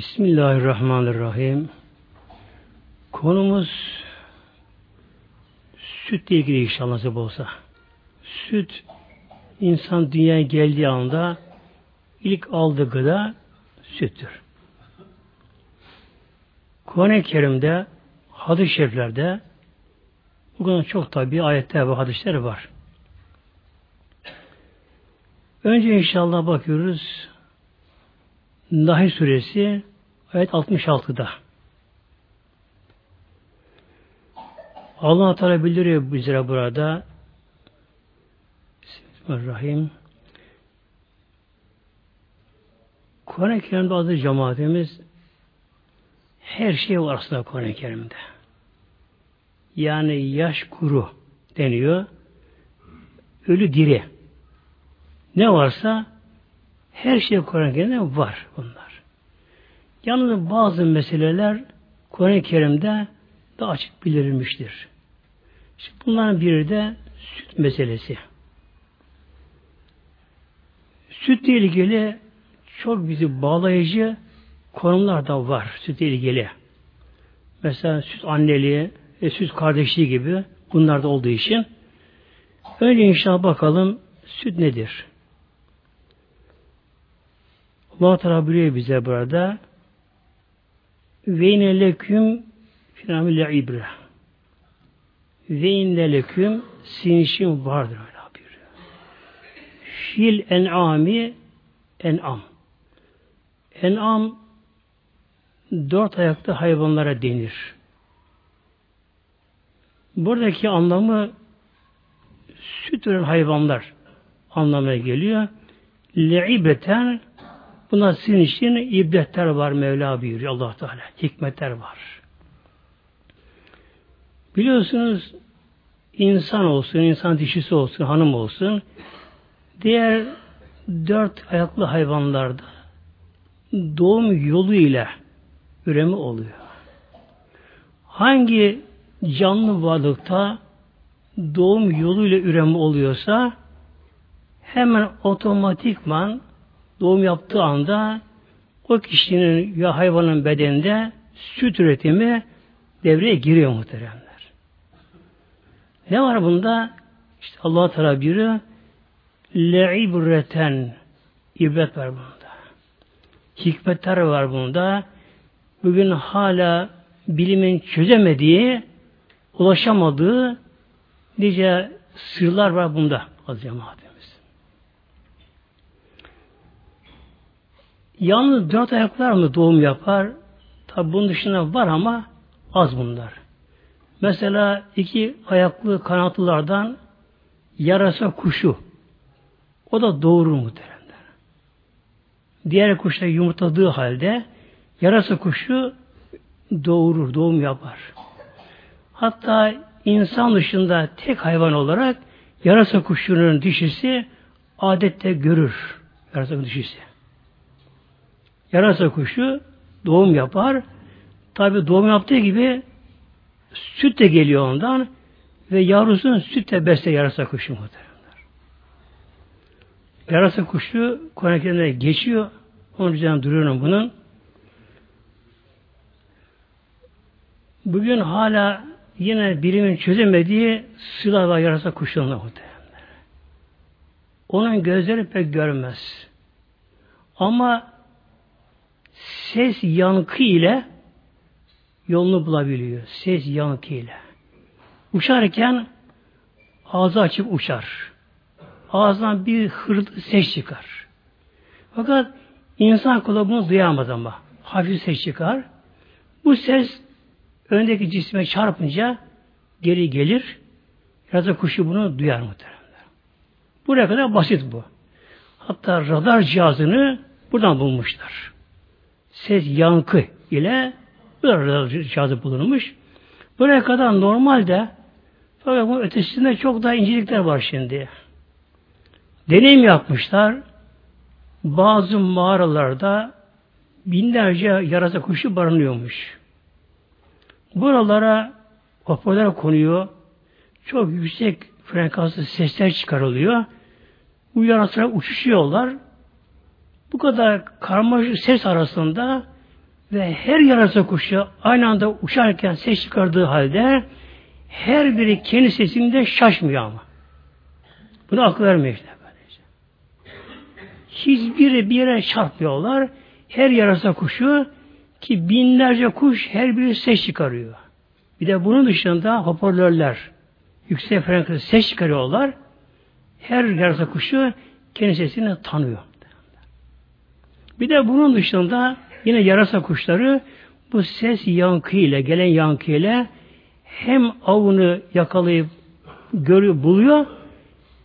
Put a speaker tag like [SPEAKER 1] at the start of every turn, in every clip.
[SPEAKER 1] Bismillahirrahmanirrahim. Konumuz sütle ilgili inşallah nasip olsa. Süt insan dünyaya geldiği anda ilk aldığı gıda süttür. Kuran-ı Kerim'de hadis-i şeriflerde bugün çok tabi ayetler ve hadisler var. Önce inşallah bakıyoruz Nahl suresi ayet 66'da. Allah Teala bildiriyor bizlere burada Bismillahirrahmanirrahim. Kur'an-ı Kerim'de adı cemaatimiz her şey var aslında Kur'an-ı Kerim'de. Yani yaş kuru deniyor. Ölü diri. Ne varsa her şey Kur'an-ı Kerim'de var bunlar. Yalnız bazı meseleler Kur'an-ı Kerim'de de açık bildirilmiştir. İşte bunların biri de süt meselesi. Sütle ilgili çok bizi bağlayıcı konumlar da var sütle ilgili. Mesela süt anneliği ve süt kardeşliği gibi bunlar da olduğu için önce inşallah bakalım süt nedir? Allah Teala buyuruyor bize burada ve inne leküm finamille ibre ve inne leküm sinişim vardır öyle buyuruyor. Fil en'ami en'am en'am dört ayaklı hayvanlara denir. Buradaki anlamı süt veren hayvanlar anlamına geliyor. Le'ibreten Buna sizin için ibretler var Mevla buyuruyor allah Teala. Hikmetler var. Biliyorsunuz insan olsun, insan dişisi olsun, hanım olsun diğer dört ayaklı hayvanlarda doğum yolu ile üreme oluyor. Hangi canlı varlıkta doğum yoluyla üreme oluyorsa hemen otomatikman doğum yaptığı anda o kişinin ya hayvanın bedeninde süt üretimi devreye giriyor muhteremler. Ne var bunda? İşte Allah Teala biri le'ibreten ibret var bunda. Hikmetler var bunda. Bugün hala bilimin çözemediği, ulaşamadığı nice sırlar var bunda az cemaat. Yalnız dört ayaklar mı doğum yapar? Tabi bunun dışında var ama az bunlar. Mesela iki ayaklı kanatlılardan yarasa kuşu. O da doğurur muhteremler. Diğer kuşlar yumurtladığı halde yarasa kuşu doğurur, doğum yapar. Hatta insan dışında tek hayvan olarak yarasa kuşunun dişisi adette görür. Yarasa dişisi. Yarasa kuşu doğum yapar. Tabi doğum yaptığı gibi süt de geliyor ondan ve yavrusunu sütle besle yarasa kuşu muhteremler. Yarasa kuşu Kur'an-ı geçiyor. Onun üzerine duruyorum bunun. Bugün hala yine bilimin çözemediği sıla var yarasa kuşlarında muhteremler. Onun gözleri pek görmez. Ama ses yankı ile yolunu bulabiliyor. Ses yankı ile. Uçarken ağzı açıp uçar. Ağzından bir hırdı ses çıkar. Fakat insan kulağı bunu duyamaz ama. Hafif ses çıkar. Bu ses öndeki cisme çarpınca geri gelir. Yarasa kuşu bunu duyar muhtemelen. Buraya kadar basit bu. Hatta radar cihazını buradan bulmuşlar ses yankı ile böyle cihazı bulunmuş. Buraya kadar normalde fakat bu ötesinde çok daha incelikler var şimdi. Deneyim yapmışlar. Bazı mağaralarda binlerce yarasa kuşu barınıyormuş. Buralara hoparlör konuyor. Çok yüksek frekanslı sesler çıkarılıyor. Bu yarasalar uçuşuyorlar. Bu kadar karmaşık ses arasında ve her yarasa kuşu aynı anda uçarken ses çıkardığı halde her biri kendi sesinde şaşmıyor ama. Bunu akıl vermiyor işte. Böylece. Hiçbiri bir yere çarpmıyorlar. Her yarasa kuşu ki binlerce kuş her biri ses çıkarıyor. Bir de bunun dışında hoparlörler yüksek frekanslı ses çıkarıyorlar. Her yarasa kuşu kendi sesini tanıyor. Bir de bunun dışında yine yarasa kuşları bu ses yankıyla, gelen yankıyla hem avını yakalayıp görüyor, buluyor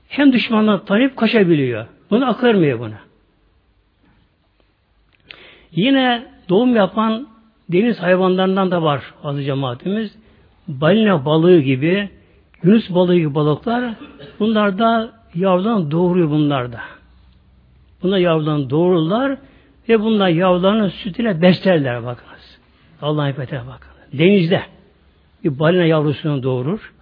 [SPEAKER 1] hem düşmanla tanıyıp kaçabiliyor. Bunu akıl vermiyor buna. Yine doğum yapan deniz hayvanlarından da var azı cemaatimiz. Balina balığı gibi, Yunus balığı gibi balıklar bunlar da yavrudan doğuruyor bunlar da. Bunlar yavrudan doğururlar ve bunlar yavrularının sütüyle beslerler bakınız. Allah'ın hikmetine bakın. Denizde bir balina yavrusunu doğurur.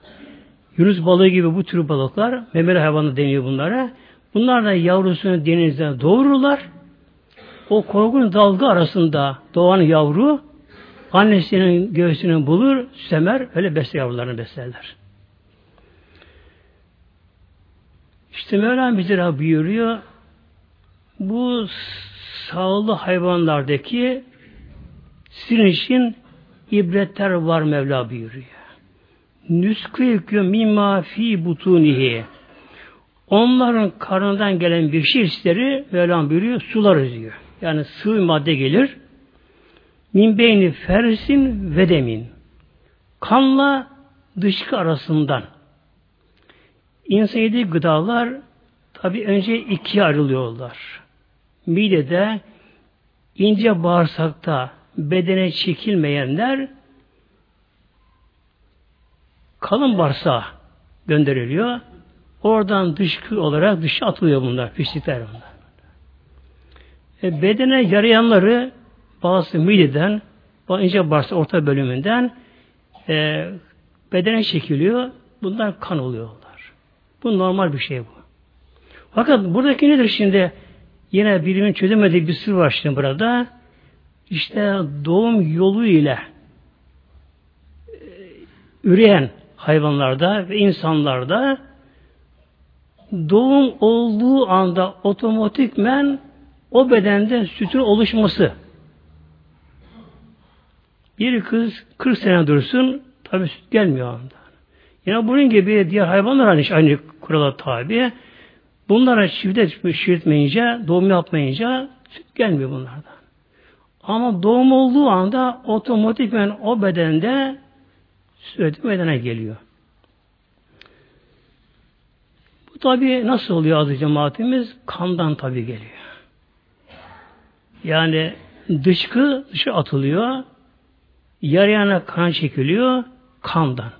[SPEAKER 1] Yunus balığı gibi bu tür balıklar, memeli hayvanı deniyor bunlara. Bunlar da yavrusunu denizde doğururlar. O korkunç dalga arasında doğan yavru annesinin göğsünü bulur, semer, öyle besler yavrularını beslerler. İşte Mevlam bize buyuruyor, bu sağlı hayvanlardaki sizin için ibretler var Mevla buyuruyor. Nüsküykü mimma fi butunihi. Onların karnından gelen bir şey işleri Mevlam buyuruyor, sular diyor. Yani sıvı madde gelir. Min beyni fersin ve demin. Kanla dışkı arasından. İnsan yediği gıdalar tabi önce ikiye ayrılıyorlar. Midede, ince bağırsakta bedene çekilmeyenler kalın bağırsağa gönderiliyor. Oradan dışkı olarak dışa atılıyor bunlar. Pislikler bunlar. E, bedene yarayanları bazı mideden, ince bağırsak orta bölümünden e, bedene çekiliyor. Bunlar kan oluyorlar. Bu normal bir şey bu. Fakat buradaki nedir şimdi? Yine bilimin çözemediği bir sır var şimdi burada. İşte doğum yolu ile e, üreyen hayvanlarda ve insanlarda doğum olduğu anda otomatikmen o bedende sütün oluşması. Bir kız 40 sene dursun tabi süt gelmiyor anda. Yine bunun gibi diğer hayvanlar hani aynı kurala tabi. Bunlara çifte şiritmeyince, doğum yapmayınca süt gelmiyor bunlardan. Ama doğum olduğu anda otomatikmen o bedende süt bedene geliyor. Bu tabi nasıl oluyor adı cemaatimiz? Kandan tabi geliyor. Yani dışkı dışı atılıyor, yarıyana kan çekiliyor kandan.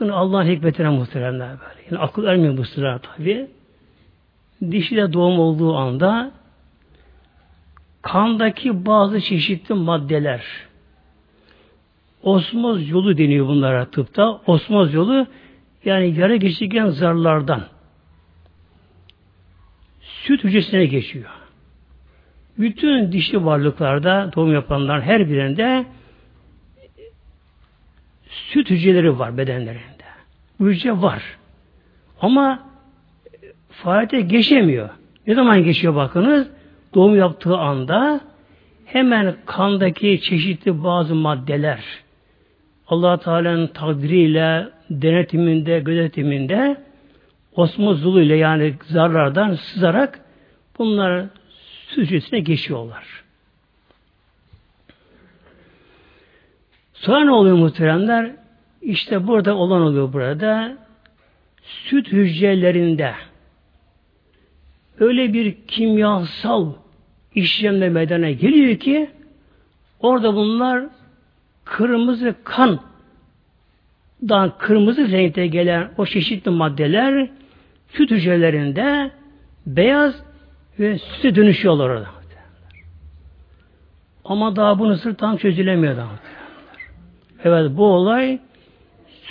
[SPEAKER 1] Bakın Allah'ın hikmetine muhteremler böyle. Yani akıl ermiyor bu sıra tabi. Dişide doğum olduğu anda kandaki bazı çeşitli maddeler osmoz yolu deniyor bunlara tıpta. Osmoz yolu yani yara geçirgen zarlardan süt hücresine geçiyor. Bütün dişli varlıklarda doğum yapanların her birinde süt hücreleri var bedenlerinde. Hücre var. Ama faaliyete geçemiyor. Ne zaman geçiyor bakınız? Doğum yaptığı anda hemen kandaki çeşitli bazı maddeler allah Teala'nın takdiriyle denetiminde, gözetiminde osmoz ile yani zarlardan sızarak bunlar süt geçiyorlar. Sonra ne oluyor muhteremler? İşte burada olan oluyor burada. Süt hücrelerinde öyle bir kimyasal işlemle meydana geliyor ki orada bunlar kırmızı kan dan kırmızı renkte gelen o çeşitli maddeler süt hücrelerinde beyaz ve süte dönüşüyorlar orada. Ama daha bunun sır tam çözülemiyor daha. Evet bu olay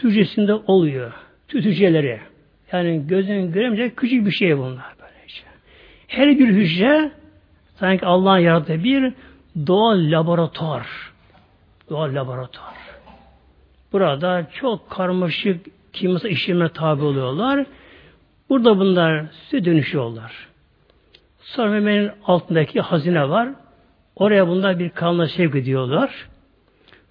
[SPEAKER 1] hücresinde oluyor. Süt hücreleri. Yani gözün göremeyecek küçük bir şey bunlar böylece. Her bir hücre sanki Allah'ın yarattığı bir doğal laboratuvar. Doğal laboratuvar. Burada çok karmaşık kimyasal işleme tabi oluyorlar. Burada bunlar süt dönüşüyorlar. Sonra memenin altındaki hazine var. Oraya bunlar bir kanla sevk ediyorlar.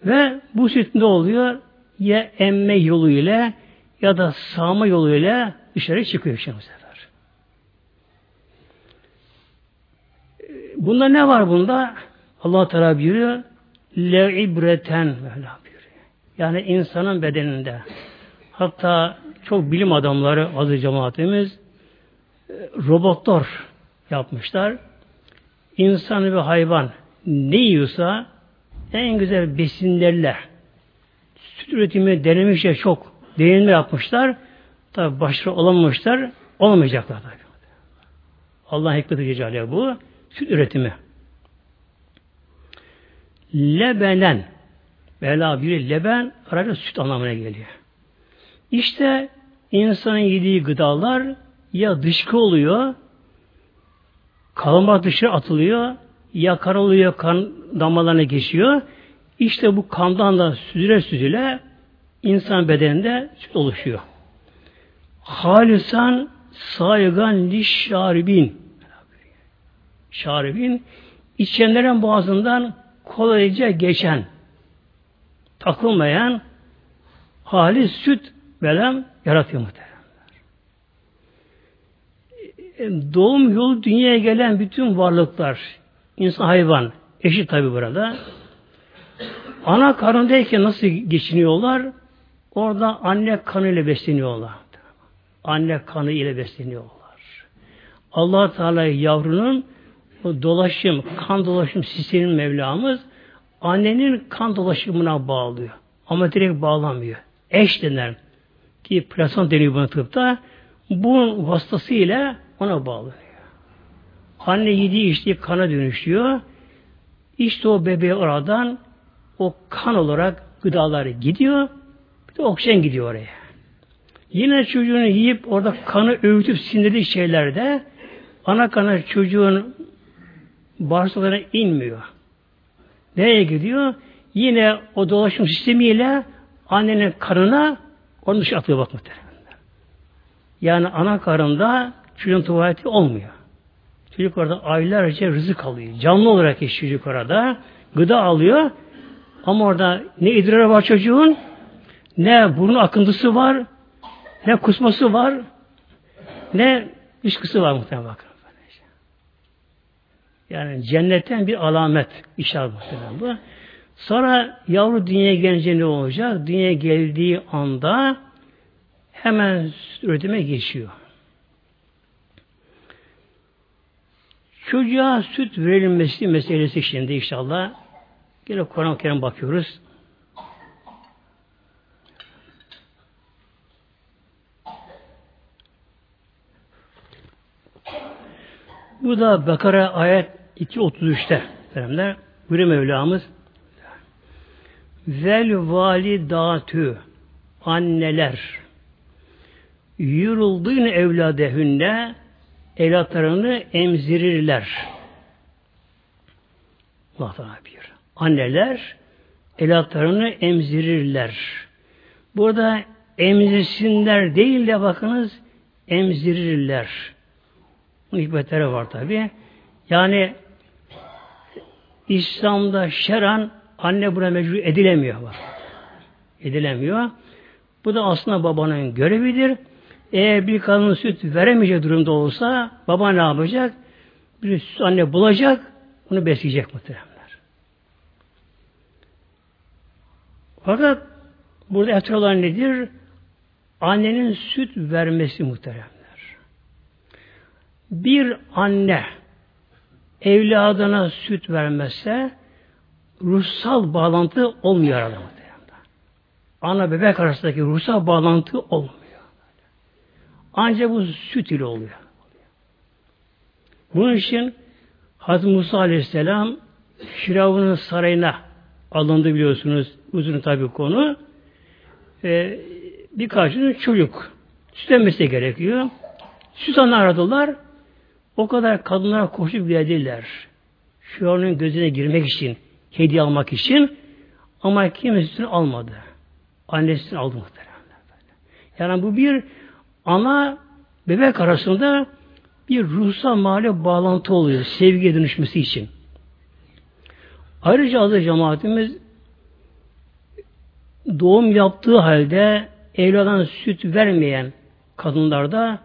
[SPEAKER 1] Ve bu süt ne oluyor? Ya emme yolu ile ya da sağma yolu ile dışarı çıkıyor şimdi bu sefer. Bunda ne var bunda? Allah Teala buyuruyor le ibreten Mevla buyuruyor. Yani insanın bedeninde. Hatta çok bilim adamları azı cemaatimiz robotlar yapmışlar. İnsan ve hayvan ne yiyorsa en güzel besinlerle süt üretimi denemişler çok. Deneyimler yapmışlar. Tabi başarılı olamamışlar. Olamayacaklar tabi. Allah'ın hikmeti cecale bu. Süt üretimi. Lebenen Bela bir leben arada süt anlamına geliyor. İşte insanın yediği gıdalar ya dışkı oluyor, kalma dışarı atılıyor, ya kan oluyor, kan damarlarına geçiyor. İşte bu kandan da süzüle süzüle insan bedeninde süt oluşuyor. Halisan saygan li şaribin. Şaribin içenlerin boğazından kolayca geçen takılmayan hali süt velem yaratıyor muhteremler. E, doğum yolu dünyaya gelen bütün varlıklar, insan hayvan, eşit tabi burada. Ana karnındayken nasıl geçiniyorlar? Orada anne kanıyla besleniyorlar. Anne kanı ile besleniyorlar. allah Teala yavrunun o dolaşım, kan dolaşım sisteminin Mevlamız annenin kan dolaşımına bağlıyor. Ama direkt bağlanmıyor. Eş denen ki plason deniyor buna tıpta bu vasıtasıyla ona bağlanıyor. Anne yediği içtiği kana dönüşüyor. İşte o bebeğe oradan o kan olarak gıdaları gidiyor. Bir de oksijen gidiyor oraya. Yine çocuğunu yiyip orada kanı öğütüp sindirdiği şeylerde ana kanı çocuğun bağırsaklarına inmiyor. Nereye gidiyor? Yine o dolaşım sistemiyle annenin karına onu dışı atıyor bak muhtemelen. Yani ana karında çocuğun tuvaleti olmuyor. Çocuk orada aylarca rızık alıyor. Canlı olarak yaşıyor çocuk orada. Gıda alıyor. Ama orada ne idrarı var çocuğun, ne burun akıntısı var, ne kusması var, ne dışkısı var muhtemelen. Yani cennetten bir alamet işaret muhtemelen bu. Sonra yavru dünyaya gelince ne olacak? Dünyaya geldiği anda hemen üretime geçiyor. Çocuğa süt verilmesi meselesi şimdi inşallah. Yine Kur'an-ı Kerim bakıyoruz. Bu da Bakara ayet 2.33'te Efendiler, buyuruyor Mevlamız Vel validatü anneler yurulduğun evladehünne evlatlarını emzirirler. Allah Teala. Anneler evlatlarını emzirirler. Burada emzirsinler değil de bakınız emzirirler. Bu hikmetleri var tabi. Yani İslam'da şeran anne buna mecbur edilemiyor. Var. Edilemiyor. Bu da aslında babanın görevidir. Eğer bir kadın süt veremeyecek durumda olsa baba ne yapacak? Bir süt anne bulacak, onu besleyecek muhteremler. Fakat burada etkili olan nedir? Annenin süt vermesi muhteremler. Bir anne evladına süt vermezse ruhsal bağlantı olmuyor arada. Ana bebek arasındaki ruhsal bağlantı olmuyor. Ancak bu süt ile oluyor. Bunun için Hazreti Musa Aleyhisselam Firavun'un sarayına alındı biliyorsunuz. Uzun tabi konu. Ee, birkaç gün çocuk sütlenmesi gerekiyor. Süt anı aradılar. O kadar kadınlar koşup geldiler. Şu onun gözüne girmek için, hediye almak için ama kimsesini almadı. Annesini aldı muhtemelen. Yani bu bir ana bebek arasında bir ruhsal mahalle bağlantı oluyor. Sevgiye dönüşmesi için. Ayrıca azı cemaatimiz doğum yaptığı halde evladan süt vermeyen kadınlarda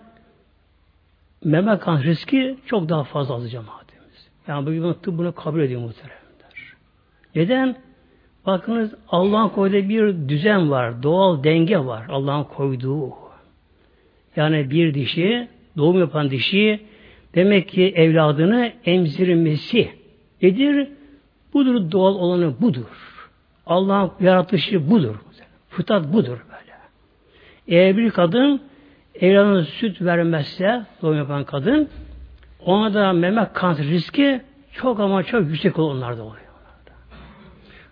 [SPEAKER 1] meme kan riski çok daha fazla azı cemaatimiz. Yani bugün tıbbını kabul ediyor muhteremler. Neden? Bakınız Allah'ın koyduğu bir düzen var. Doğal denge var. Allah'ın koyduğu. Yani bir dişi, doğum yapan dişi demek ki evladını emzirmesi nedir? Budur doğal olanı budur. Allah'ın yaratışı budur. Fıtrat budur böyle. Eğer bir kadın evladına süt vermezse doğum yapan kadın ona da meme kanser riski çok ama çok yüksek olur onlarda oluyor.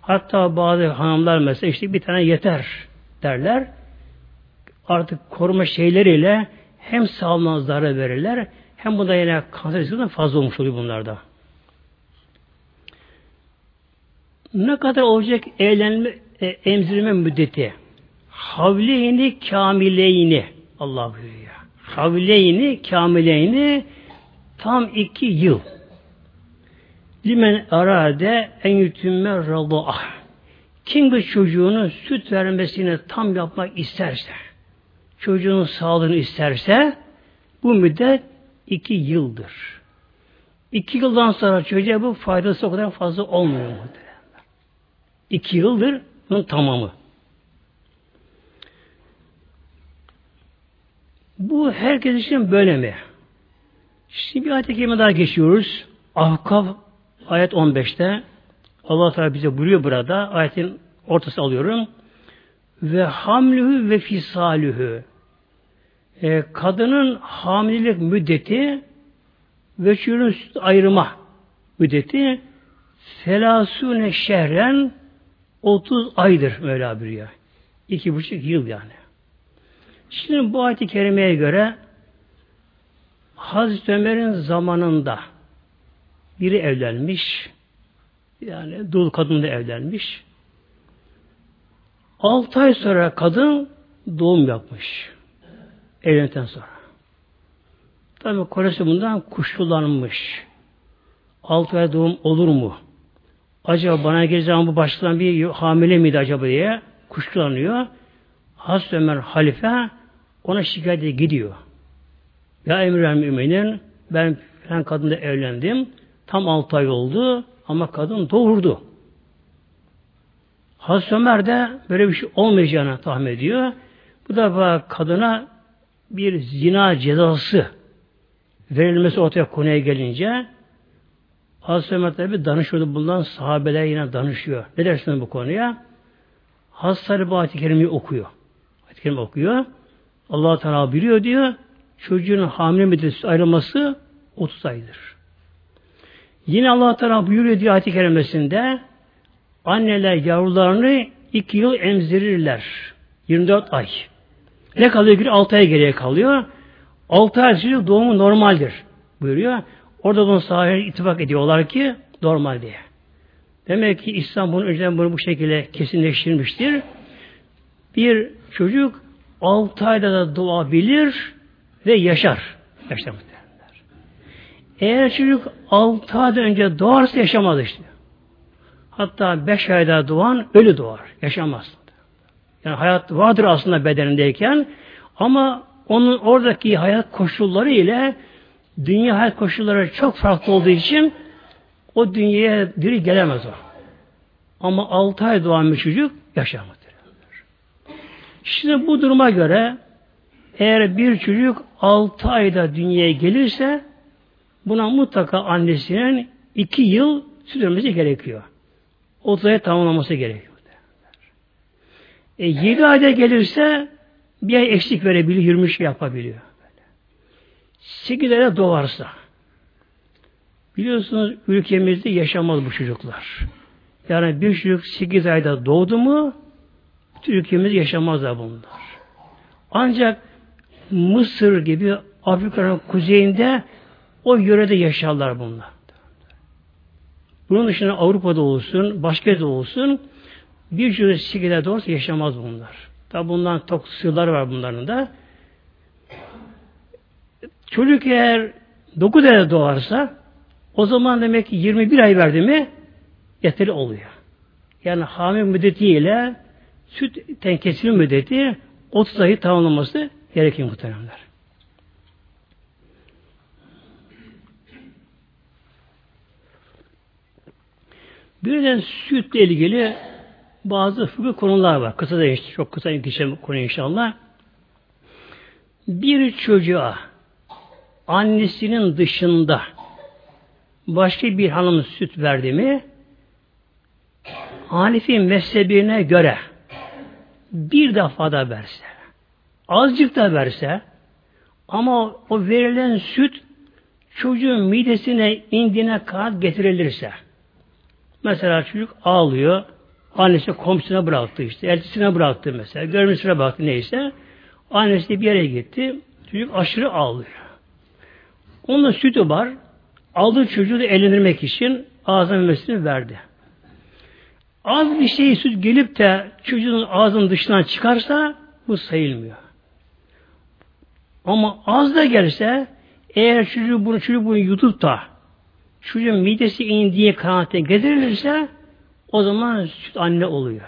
[SPEAKER 1] Hatta bazı hanımlar mesela işte bir tane yeter derler. Artık koruma şeyleriyle hem sağlığına zarar verirler hem bu da yine kanser riskinden fazla olmuş oluyor bunlarda. Ne kadar olacak eğlenme, e, emzirme müddeti? Havleyni kamileyni Allah buyuruyor. Havleyni kamileyni tam iki yıl. Limen arade en yütümme radıah. Kim bir çocuğunun süt vermesini tam yapmak isterse, çocuğun sağlığını isterse, bu müddet iki yıldır. İki yıldan sonra çocuğa bu faydası o kadar fazla olmuyor muhtemelen. İki yıldır bunun tamamı. Bu herkes için böyle mi? Şimdi bir ayet-i daha geçiyoruz. Ahkaf ayet 15'te Allah Teala bize buyuruyor burada ayetin ortası alıyorum. Ve hamlühü ve fisalühü e, kadının hamilelik müddeti ve çocuğun süt ayırma müddeti selasune şehren 30 aydır Mevla buyuruyor. İki buçuk yıl yani. Şimdi bu ayet-i kerimeye göre Hazreti Ömer'in zamanında biri evlenmiş. Yani dul kadın da evlenmiş. Altı ay sonra kadın doğum yapmış. Evlendikten sonra. Tabi Koresi bundan kuşkulanmış. Altı ay doğum olur mu? Acaba bana geleceğim bu başlayan bir hamile miydi acaba diye kuşkulanıyor. Hazreti Ömer halife ona şikayete gidiyor. Ya emir müminin ben falan kadınla evlendim. Tam altı ay oldu ama kadın doğurdu. Hazreti Ömer de böyle bir şey olmayacağını tahmin ediyor. Bu defa kadına bir zina cezası verilmesi ortaya konuya gelince Hazreti Ömer tabi danışıyordu bundan sahabeler yine danışıyor. Ne dersiniz bu konuya? Hazreti bu ayet-i kerimeyi okuyor. Ayet-i kerime okuyor. allah Teala biliyor diyor. Çocuğun hamile müddeti ayrılması 30 aydır. Yine Allah Teala buyuruyor diyor ayet-i kerimesinde anneler yavrularını iki yıl emzirirler. 24 ay. Ne kalıyor? 6 ay geriye kalıyor. 6 ay çocuk doğumu normaldir buyuruyor. Orada bunu sahibi ittifak ediyorlar ki normal diye. Demek ki İslam bunu önceden bunu bu şekilde kesinleştirmiştir. Bir çocuk 6 ayda da doğabilir ve yaşar. Yaşar eğer çocuk 6 aydan önce doğarsa yaşamaz işte. Hatta 5 ayda doğan ölü doğar. Yaşamaz. Yani hayat vardır aslında bedenindeyken ama onun oradaki hayat koşulları ile dünya hayat koşulları çok farklı olduğu için o dünyaya diri gelemez o. Ama 6 ay doğan bir çocuk yaşamaz. Şimdi bu duruma göre eğer bir çocuk 6 ayda dünyaya gelirse Buna mutlaka annesinin iki yıl süt gerekiyor. 30 ay tamamlaması gerekiyor. E, 7 ayda gelirse bir ay eksik verebiliyor, 20 şey yapabiliyor. 8 ayda doğarsa biliyorsunuz ülkemizde yaşamaz bu çocuklar. Yani bir çocuk 8 ayda doğdu mu ülkemiz yaşamaz da bunlar. Ancak Mısır gibi Afrika'nın kuzeyinde o yörede yaşarlar bunlar. Bunun dışında Avrupa'da olsun, başka yerde olsun bir cüret şekilde doğrusu yaşamaz bunlar. Tabi bundan çok sırları var bunların da. Çocuk eğer 9 ayda doğarsa o zaman demek ki 21 ay verdi mi yeterli oluyor. Yani hamile müddetiyle süt tenkesinin müddeti 30 ayı tamamlaması gerekir muhteremler. Birden sütle ilgili bazı fıkıh konular var. Kısa da işte, çok kısa geçelim konu inşallah. Bir çocuğa annesinin dışında başka bir hanım süt verdi mi Hanifi mezhebine göre bir defa da verse, azıcık da verse ama o verilen süt çocuğun midesine indiğine kadar getirilirse mesela çocuk ağlıyor annesi komşusuna bıraktı işte elçisine bıraktı mesela görmüşüne bıraktı neyse annesi bir yere gitti çocuk aşırı ağlıyor onun sütü var aldığı çocuğu da eğlendirmek için ağzına memesini verdi Az bir şey süt gelip de çocuğun ağzının dışından çıkarsa bu sayılmıyor. Ama az da gelse eğer çocuğu bunu, çocuğu bunu yutup da çocuğun midesi indiği kanaate getirilirse o zaman süt anne oluyor.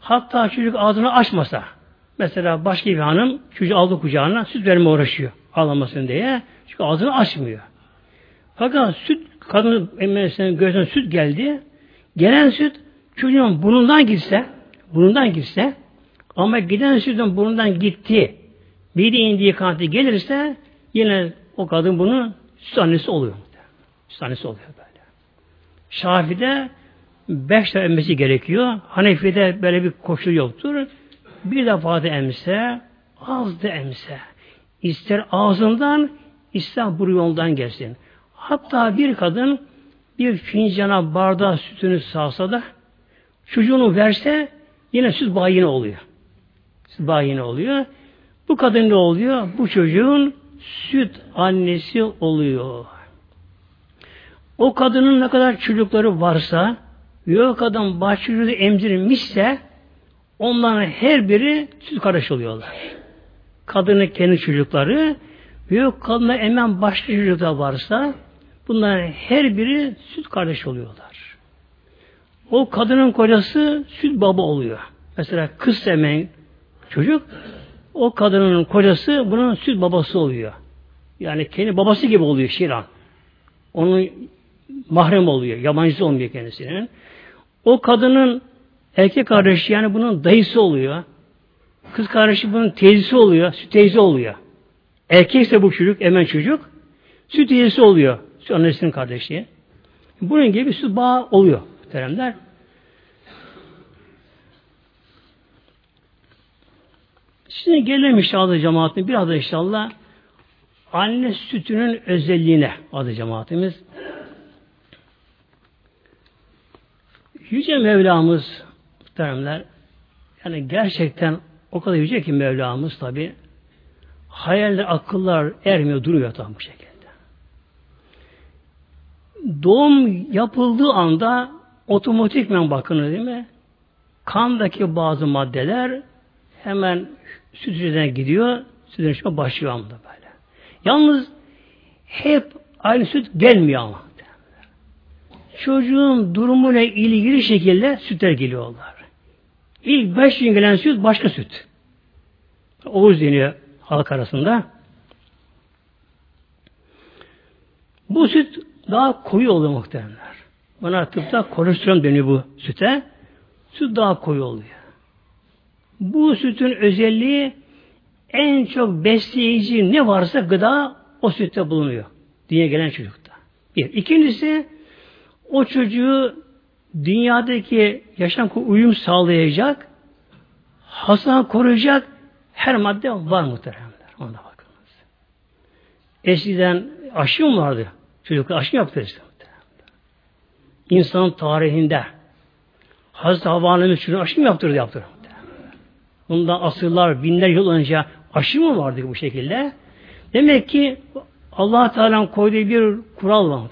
[SPEAKER 1] Hatta çocuk ağzını açmasa mesela başka bir hanım çocuğu aldı kucağına süt verme uğraşıyor ağlamasın diye. Çünkü ağzını açmıyor. Fakat süt kadının emmelisinin gözüne süt geldi. Gelen süt çocuğun burnundan gitse, burnundan gitse ama giden sütün burnundan gitti, bir de indiği kanatı gelirse yine o kadın bunu süt annesi oluyor. Süt annesi oluyor böyle. Şafi'de beş tane emmesi gerekiyor. Hanefi'de böyle bir koşul yoktur. Bir defa da emse, az da emse. İster ağzından, ister bu yoldan gelsin. Hatta bir kadın bir fincana bardağı sütünü sağsa da Çocuğunu verse yine süt bayine oluyor. Süt bayine oluyor. Bu kadın ne oluyor? Bu çocuğun süt annesi oluyor. O kadının ne kadar çocukları varsa ve o kadın başçocuğu emzirmişse onların her biri süt kardeş oluyorlar. Kadının kendi çocukları o kadına emen başka çocuklar varsa bunların her biri süt kardeş oluyorlar. O kadının kocası süt baba oluyor. Mesela kız semen çocuk o kadının kocası bunun süt babası oluyor. Yani kendi babası gibi oluyor Şiran. Onun mahrem oluyor. Yabancısı olmuyor kendisinin. O kadının erkek kardeşi yani bunun dayısı oluyor. Kız kardeşi bunun teyzesi oluyor. Süt teyze oluyor. Erkekse bu çocuk, emen çocuk. Süt teyzesi oluyor. Süt annesinin kardeşi. Bunun gibi süt bağı oluyor muhteremler. Şimdi gelelim inşallah cemaatine biraz da inşallah anne sütünün özelliğine adı cemaatimiz. Yüce Mevlamız muhteremler yani gerçekten o kadar yüce ki Mevlamız tabi hayaller, akıllar ermiyor, duruyor tam bu şekilde. Doğum yapıldığı anda otomatikmen bakın değil mi? Kandaki bazı maddeler hemen süt hücresine gidiyor, süt hücresine başlıyor anda böyle. Yalnız hep aynı süt gelmiyor ama. Çocuğun durumuyla ilgili şekilde sütler geliyorlar. İlk beş gün gelen süt başka süt. Oğuz deniyor halk arasında. Bu süt daha koyu oluyor muhteremler. Bana tıpta kolesterol deniyor bu süte. Süt daha koyu oluyor. Bu sütün özelliği en çok besleyici ne varsa gıda o sütte bulunuyor. Dünya gelen çocukta. Bir. İkincisi o çocuğu dünyadaki yaşam uyum sağlayacak, hastalığı koruyacak her madde var muhteremler. Ona bakınız. Eskiden aşı mı vardı? Çocuklar aşı yaptı işte. İnsanın tarihinde Hazreti Havva'nın çocuğuna aşı mı yaptırdı yaptırdı. Bundan asırlar, binler yıl önce aşı mı vardı bu şekilde? Demek ki allah Teala'nın koyduğu bir kural var.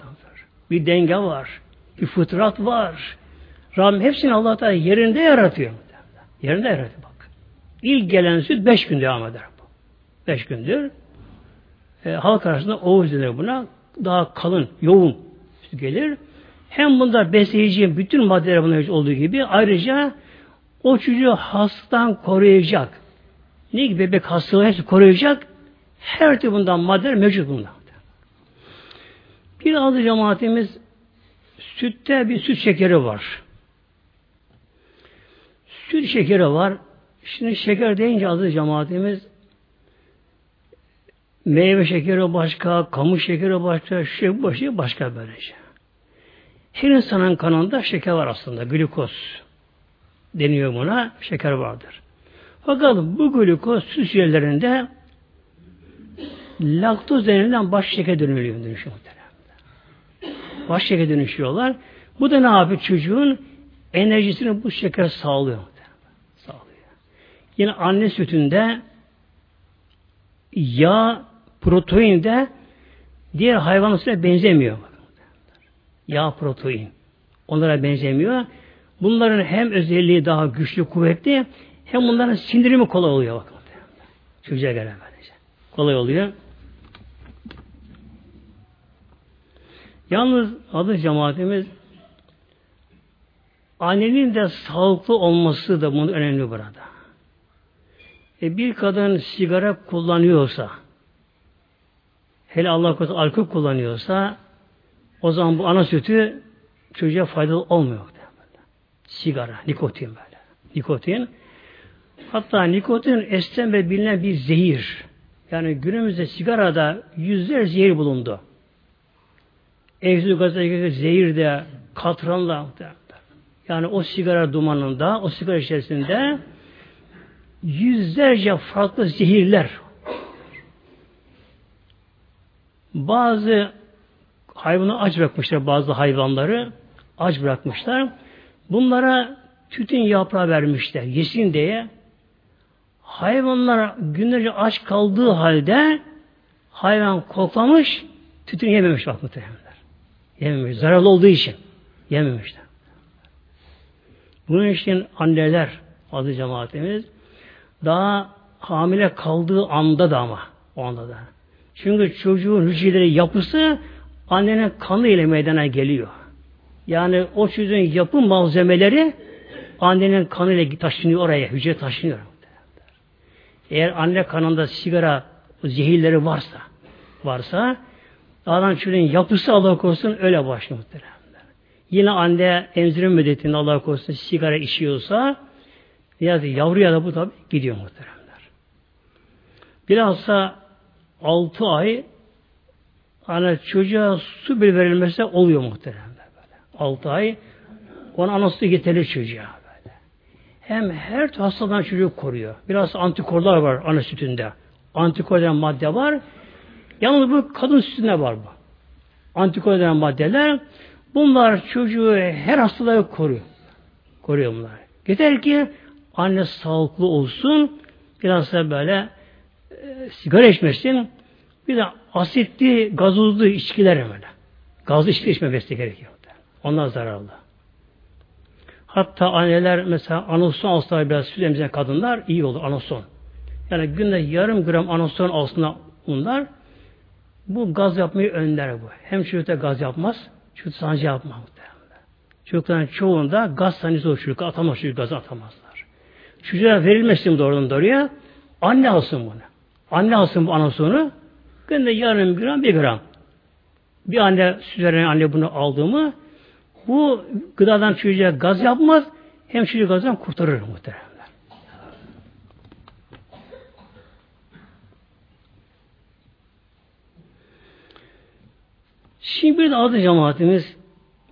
[SPEAKER 1] Bir denge var. Bir fıtrat var. Rabbim hepsini Allah Teala yerinde yaratıyor. Yerinde yaratıyor bak. İlk gelen süt beş gün devam eder bu. Beş gündür. E, halk arasında oğuz denir buna. Daha kalın, yoğun gelir. Hem bunda besleyici bütün maddeler bunlar olduğu gibi ayrıca o çocuğu hastadan koruyacak. Ne gibi bebek hastalığı hepsi koruyacak. Her türlü bundan maddeler mevcut bunda. Bir adı cemaatimiz sütte bir süt şekeri var. Süt şekeri var. Şimdi şeker deyince adı cemaatimiz meyve şekeri başka, kamu şekeri başka, şey başka, başka böylece. Her insanın kanında şeker var aslında, glikoz deniyor buna, şeker vardır. Fakat bu glikoz süt hücrelerinde laktoz denilen baş şeker dönülüyor dönüşüyor Baş şeker dönüşüyorlar. Bu da ne yapıyor? Çocuğun enerjisini bu şeker sağlıyor. Sağlıyor. Yine anne sütünde yağ, protein de diğer hayvan sütüne benzemiyor. Yağ, protein. Onlara benzemiyor. Bunların hem özelliği daha güçlü, kuvvetli hem bunların sindirimi kolay oluyor. Bakın. Çocuğa göre böylece. Kolay oluyor. Yalnız adı cemaatimiz annenin de sağlıklı olması da bunun önemli burada. E bir kadın sigara kullanıyorsa hele Allah korusun alkol kullanıyorsa o zaman bu ana sütü çocuğa faydalı olmuyor. Sigara, nikotin böyle. Nikotin. Hatta nikotin esten ve bilinen bir zehir. Yani günümüzde sigarada yüzler zehir bulundu. Egzotik gazeteki zehir de, katranla yani o sigara dumanında, o sigara içerisinde yüzlerce farklı zehirler. Bazı hayvanı aç bırakmışlar, bazı hayvanları aç bırakmışlar. Bunlara tütün yaprağı vermişler, yesin diye. Hayvanlar günlerce aç kaldığı halde hayvan koklamış, tütün yememiş bak muhtemelen. Yememiş. Zararlı olduğu için. Yememişler. Bunun için anneler adı cemaatimiz daha hamile kaldığı anda da ama o anda da. Çünkü çocuğun hücreleri yapısı annenin kanı ile meydana geliyor. Yani o çocuğun yapı malzemeleri annenin kanı ile taşınıyor oraya, hücre taşınıyor. Eğer anne kanında sigara zehirleri varsa, varsa Adam çocuğun yapısı Allah korusun öyle başlıyor muhtemelen. Yine anne emzirim müddetinde Allah korusun sigara içiyorsa ya yavruya da bu tabi gidiyor muhteremler. Bilhassa altı ay ana çocuğa su bir verilmesi oluyor muhteremler böyle. Altı ay ona anası getirir çocuğa böyle. Hem her hastadan çocuğu koruyor. Biraz antikorlar var ana sütünde. Antikor madde var. Yalnız bu kadın sütünde var bu. Antikor denen maddeler bunlar çocuğu her hastalığı koruyor. Koruyor bunlar. Yeter ki anne sağlıklı olsun biraz da böyle e, sigara içmesin bir de asitli, gazozlu içkiler böyle. Gazlı içki içmemesi gerekiyor. Onlar zararlı. Hatta anneler mesela anason alsalar biraz süt emziren kadınlar iyi olur anason. Yani günde yarım gram anason alsınlar bunlar bu gaz yapmayı önler bu. Hem çocukta gaz yapmaz, çocuk sancı yapmaz. Çocukların çoğunda gaz sancısı olur çocuk. Atamaz çocuk gazı atamazlar. Çocuğa verilmesin doğrudan doğruya. Anne alsın bunu. Anne alsın bu anasonu. Günde yarım gram, bir gram. Bir anne süzeren anne bunu aldı mı bu gıdadan çocuğa gaz yapmaz hem çocuk gazdan kurtarır muhtemelen. Şimdi bir de adı cemaatimiz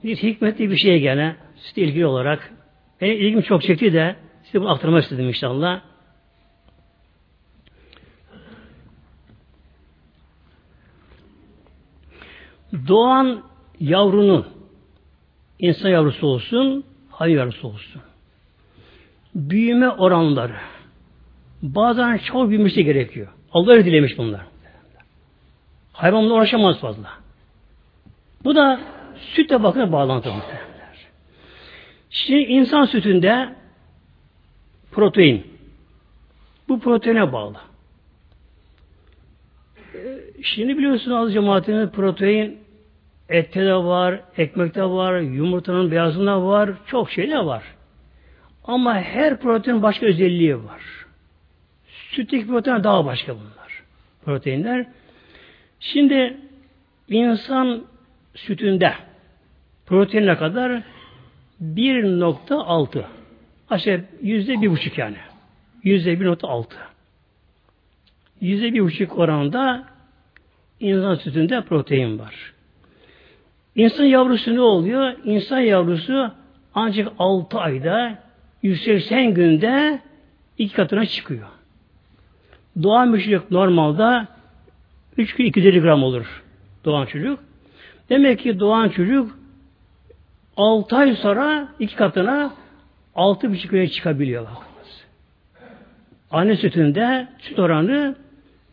[SPEAKER 1] bir hikmetli bir şeye gene size ilgili olarak benim ilgim çok çekti de size bunu aktarmak istedim inşallah. Doğan yavrunun insan yavrusu olsun, hayvan yavrusu olsun. Büyüme oranları bazen çok büyümesi gerekiyor. Allah dilemiş bunlar. Hayvanla uğraşamaz fazla. Bu da sütle bakın bağlantı muhtemelenler. Şimdi insan sütünde protein. Bu proteine bağlı. Ee, şimdi biliyorsunuz az cemaatinin protein ette de var, ekmekte var, yumurtanın beyazında var, çok şeyde var. Ama her protein başka özelliği var. Sütteki protein daha başka bunlar. Proteinler. Şimdi insan sütünde proteinine kadar 1.6 aşağı yüzde bir buçuk yani. Yüzde bir nokta altı. Yüzde buçuk oranında insan sütünde protein var. İnsan yavrusu ne oluyor? İnsan yavrusu ancak 6 ayda 180 günde iki katına çıkıyor. Doğan bir çocuk normalde 3 gün 250 gram olur doğan çocuk. Demek ki doğan çocuk 6 ay sonra iki katına 6,5 güne çıkabiliyor bakınız. Anne sütünde süt oranı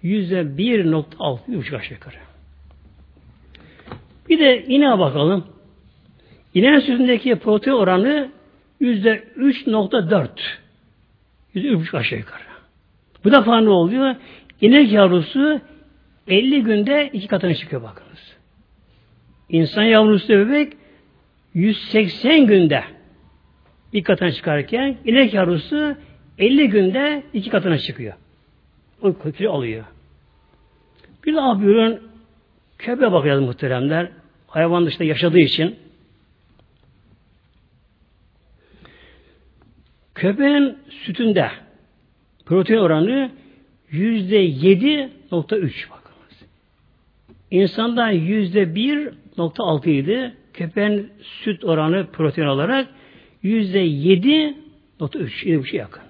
[SPEAKER 1] yüzde 1.6 bir buçuk aşağı yukarı. Bir de ineğe bakalım. İneğin sütündeki protein oranı yüzde 3.4. Yüzde 3.5 aşağı yukarı. Bu defa ne oluyor? İnek yavrusu 50 günde iki katına çıkıyor bakınız. İnsan yavrusu bebek 180 günde bir katına çıkarken inek yavrusu 50 günde iki katına çıkıyor. O kilo alıyor. Bir de buyurun köpeğe bakacağız muhteremler. Hayvan dışında yaşadığı için. Köpeğin sütünde protein oranı yüzde yedi nokta üç bakınız. İnsanda yüzde bir nokta altı idi. Köpeğin süt oranı protein olarak yüzde yedi nokta üç. Yedi buçuk yakın.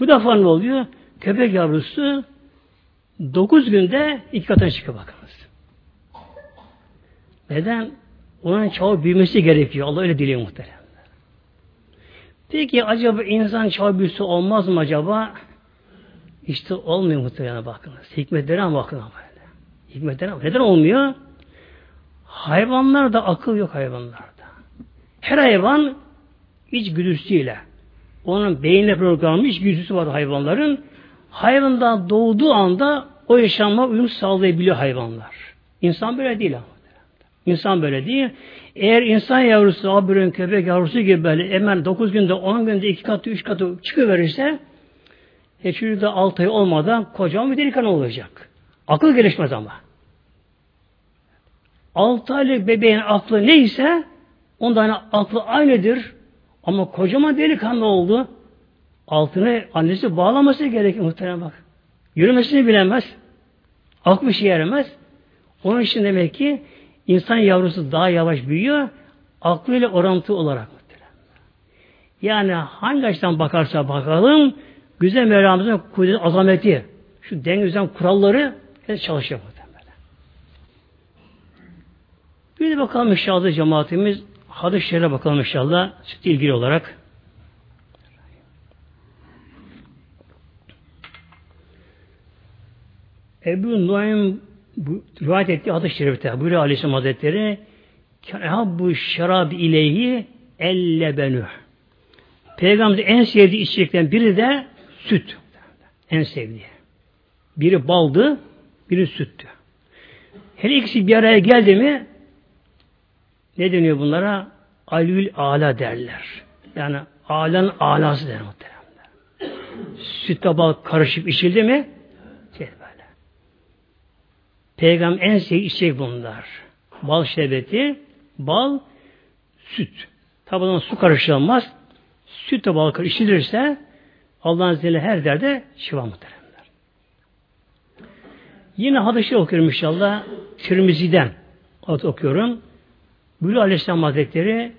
[SPEAKER 1] Bu defa ne oluyor? Köpek yavrusu dokuz günde iki katına çıkıyor bakınız. Neden? Onun çabuk büyümesi gerekiyor. Allah öyle diliyor muhteremler. Peki acaba insan çabuk büyüsü olmaz mı acaba? İşte olmuyor muhtemelen bakınız. Hikmetlerine bakın böyle. Hikmetlerine Neden olmuyor? Hayvanlarda akıl yok hayvanlarda. Her hayvan iç güdüsüyle onun beynine programlanmış güdüsü var hayvanların. Hayvandan doğduğu anda o yaşama uyum sağlayabiliyor hayvanlar. İnsan böyle değil ama. İnsan böyle değil. Eğer insan yavrusu, abürün köpek yavrusu gibi böyle hemen 9 günde, 10 günde 2 katı, 3 katı çıkıverirse e çocuk da 6 ay olmadan kocaman bir delikanlı olacak. Akıl gelişmez ama. 6 aylık bebeğin aklı neyse ondan aklı aynıdır. Ama kocaman delikanlı oldu. Altını annesi bağlaması gerekir muhtemelen bak. Yürümesini bilemez. Aklı şey. Onun için demek ki insan yavrusu daha yavaş büyüyor. Aklıyla orantı olarak. Yani hangi açıdan bakarsa bakalım güzel Mevlamızın kudret azameti şu denge kuralları çalışıyor. Bir de bakalım inşallah cemaatimiz hadis şerine bakalım inşallah süt ilgili olarak. Ebu Nuaym rivayet ettiği hadis-i şerifte buyuruyor Aleyhisselam Hazretleri bu şarab ileyhi ellebenü Peygamberin en sevdiği içecekten biri de süt. En sevdiği. Biri baldı, biri süttü. Her ikisi bir araya geldi mi ne deniyor bunlara? Alül ala derler. Yani alan alası der muhteremler. Sütle bal karışıp içildi mi? Şey böyle. Peygamber en sevdiği içecek bunlar. Bal şerbeti, bal, süt. Tabi su karışılmaz. Sütle bal karıştırılırsa Allah'ın izniyle her derde şifa muhteremler. Yine hadisi okuyorum inşallah. Tirmizi'den okuyorum. Bülü Aleyhisselam Hazretleri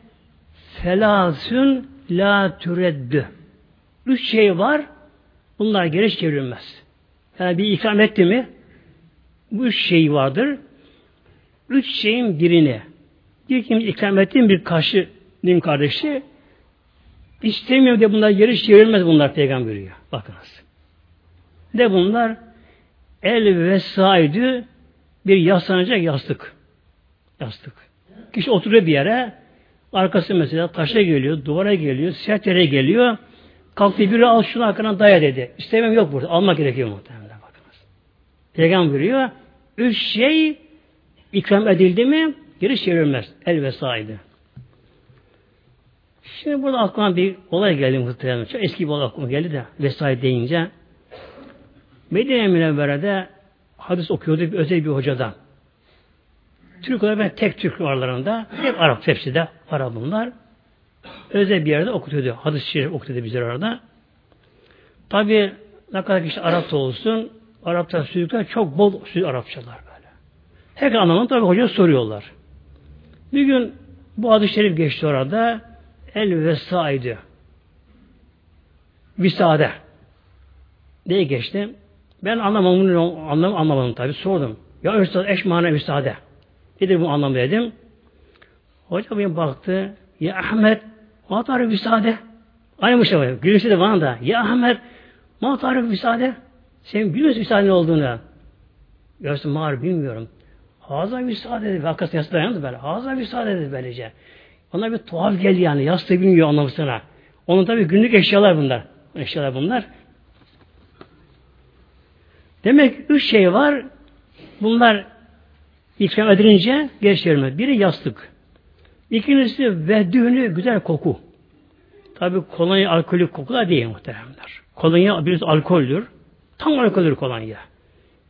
[SPEAKER 1] felasün la türeddü. Üç şey var. Bunlar geri çevrilmez. Yani bir ikram etti mi bu üç şey vardır. Üç şeyin birini bir kim ikram ettiğim bir karşının kardeşi istemiyor diye bunlar geri çevrilmez bunlar peygamber diyor. Bakınız. De bunlar el ve saydü bir yaslanacak yastık. Yastık. Kişi oturuyor bir yere, arkası mesela taşa geliyor, duvara geliyor, sert yere geliyor. Kalktı biri al şunu arkadan daya dedi. İstemem yok burada. Almak gerekiyor muhtemelen bakınız. Peygamber buyuruyor. Üç şey ikram edildi mi geri çevrilmez. El vesaide. Şimdi burada aklıma bir olay geldi muhtemelen. Çok eski bir olay aklıma geldi de vesaire deyince. Medine Münevvere'de hadis okuyordu bir özel bir hocadan. Türk olarak ben tek Türk aralarında, hep Arap hepsi de Arap bunlar. Özel bir yerde okutuyordu. Hadis-i şerif okutuyordu bizler orada. Tabi ne kadar kişi Arap da olsun, Arapça sözlükler çok bol söz Arapçalar böyle. Her anlamını tabi hoca soruyorlar. Bir gün bu hadis-i şerif geçti orada. El vesaidi. Visade. Diye geçti. Ben anlamamın anlam anlamadım tabi sordum. Ya Üstad eş mana müsaade. Nedir bu anlamı dedim. Hoca benim baktı. Ya Ahmet ma müsaade. Aynı mı şey Gülüşü de bana da. Ya Ahmet ma müsaade. Sen biliyor musun müsaade olduğunu? Görsün mağar bilmiyorum. Haza müsaade dedi. Vakası yastığa dayandı böyle. Haza müsaade dedi böylece. Ona bir tuhaf geldi yani. Yastığı bilmiyor anlamısına. Onun tabi günlük eşyalar bunlar. Eşyalar bunlar. Demek üç şey var. Bunlar ikram edilince geçirilmez. Biri yastık. İkincisi vehdüğünü güzel koku. Tabi kolonya alkolü kokular değil muhteremler. Kolonya biraz alkoldür. Tam alkoldür kolonya.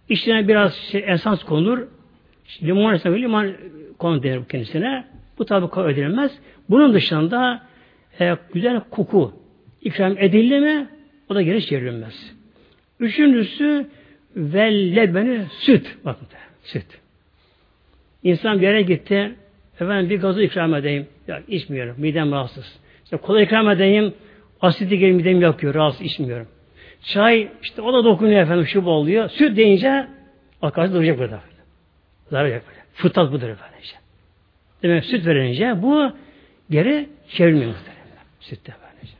[SPEAKER 1] İçine biraz şey, esans konulur. Limon esans limon konur denir kendisine. Bu tabi kabul. Bunun dışında e, güzel koku ikram edildi mi o da geri çevrilmez. Üçüncüsü ve lebeni süt. Bakın süt. İnsan bir yere gitti. Efendim bir gazı ikram edeyim. Ya içmiyorum. Midem rahatsız. İşte kola ikram edeyim. Asidi gelin midem yakıyor. Rahatsız içmiyorum. Çay işte o da dokunuyor efendim şu oluyor. Süt deyince arkadaş duracak burada. Duracak böyle. Fıtrat budur efendim. Işte. Demek süt verince bu geri çevrilmiyor muhtemelen. Sütte böylece.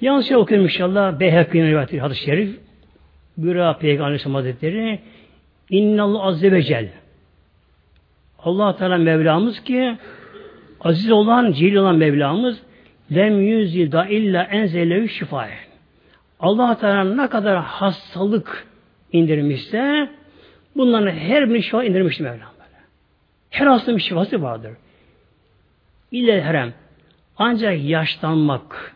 [SPEAKER 1] Yalnız şey okuyayım inşallah. Beyhekki'nin rivayeti hadis-i şerif. Büra Peygamber Aleyhisselam Hazretleri İnnallah Azze ve Celle allah Teala Mevlamız ki aziz olan, celil olan Mevlamız lem yüzida illa enzelevi şifaye. allah Teala ne kadar hastalık indirmişse bunların her bir şifa indirmişti Mevlam. Her hastanın bir şifası vardır. İlle herem. Ancak yaşlanmak.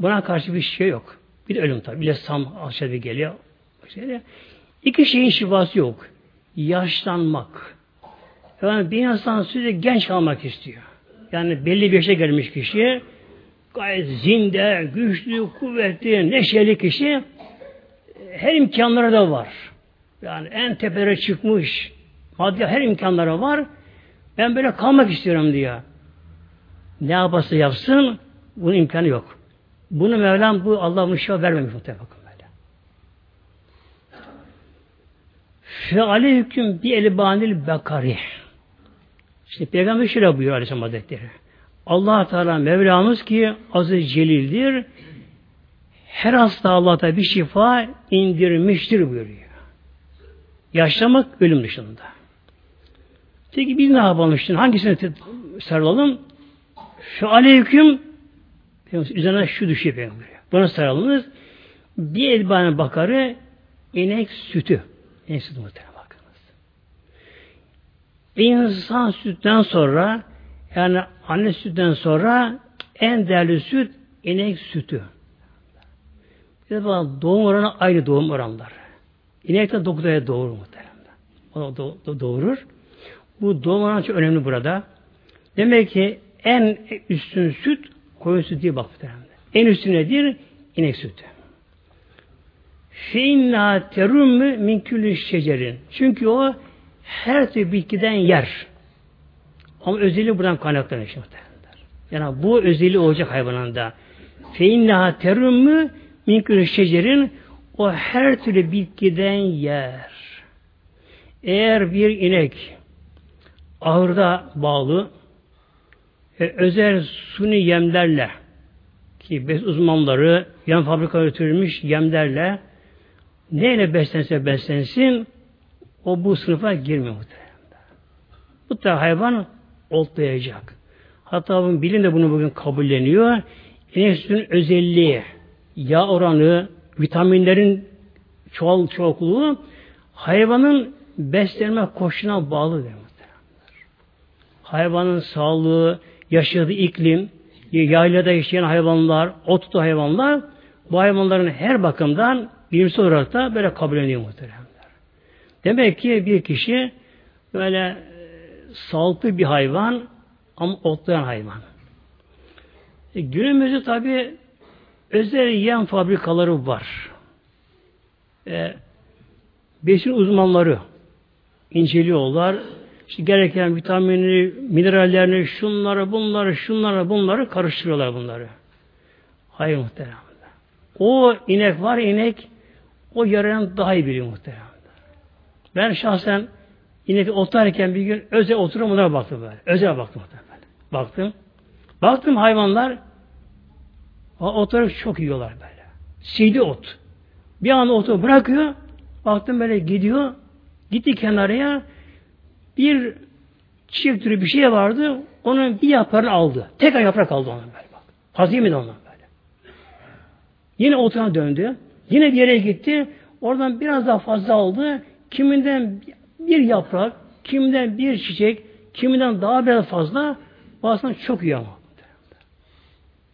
[SPEAKER 1] Buna karşı bir şey yok. Bir de ölüm tabi. Bir de sam aşağıda geliyor. İki şeyin şifası yok. Yaşlanmak. Yani bir insan sürekli genç kalmak istiyor. Yani belli bir yaşa gelmiş kişi gayet zinde, güçlü, kuvvetli, neşeli kişi her imkanları da var. Yani en tepelere çıkmış, maddi her imkanları var. Ben böyle kalmak istiyorum diyor. Ne yaparsa yapsın bunun imkanı yok. Bunu Mevlam bu Allah bunu şifa vermemiş muhtemelen böyle. Fe aleyküm bi elbanil bekari. İşte Peygamber şöyle buyuruyor Aleyhisselam Hazretleri. allah Teala Mevlamız ki aziz celildir. Her hasta Allah'ta bir şifa indirmiştir buyuruyor. Yaşlamak ölüm dışında. Peki biz ne yapalım şimdi? Hangisini sarılalım? Şu aleyküm Üzerine şu düşüyor Peygamber. Buna sarılınız. Bir elbane bakarı inek sütü. İnek sütü muhtemelen bakınız. İnsan sütten sonra yani anne sütten sonra en değerli süt inek sütü. Bir de doğum oranı aynı doğum oranları. İnek de 9 aya doğurur muhtemelen. O da doğurur. Bu doğum oranı çok önemli burada. Demek ki en üstün süt Koyun sütü diye bak En üstü nedir? İnek sütü. Feinna terummü min küllü şecerin. Çünkü o her türlü bitkiden yer. Ama özelliği buradan kaynaklanıyor işte. Yani bu özelliği olacak hayvanında. Feinna terummü min küllü şecerin o her türlü bitkiden yer. Eğer bir inek ahırda bağlı e, özel suni yemlerle ki bes uzmanları yem fabrika götürülmüş yemlerle neyle beslense beslensin o bu sınıfa girmiyor muhtemelen. Tür hayvan oltlayacak. Hatta bunun bilim de bunu bugün kabulleniyor. İnek sütünün özelliği, yağ oranı, vitaminlerin çoğal çokluğu hayvanın beslenme koşuna bağlı demektir. Hayvanın sağlığı, yaşadığı iklim, yaylada yaşayan hayvanlar, otlu hayvanlar bu hayvanların her bakımdan bilimsel olarak da böyle kabul ediyor muhteremler. Demek ki bir kişi böyle e, sağlıklı bir hayvan ama otlayan hayvan. E, günümüzde tabi özel yem fabrikaları var. E, besin uzmanları inceliyorlar. İşte gereken vitamini, minerallerini, şunları, bunları, şunları, bunları karıştırıyorlar bunları. Hayır muhterem. O inek var inek o yarın daha iyi biliyor muhterem. Ben şahsen inek otarken bir gün özel oturum baktım böyle. Özel baktım muhtemelen. Baktım. Baktım hayvanlar oturup çok yiyorlar böyle. Sidi ot. Bir anda otu bırakıyor. Baktım böyle gidiyor. Gitti kenarıya bir çiçek türü bir şey vardı. Onun bir yaprağını aldı. Tek yaprak aldı ona böyle bak. Hazine ondan böyle. Yine otuna döndü. Yine bir yere gitti. Oradan biraz daha fazla aldı. Kiminden bir yaprak, kiminden bir çiçek, kiminden daha biraz fazla bazen çok iyi ama.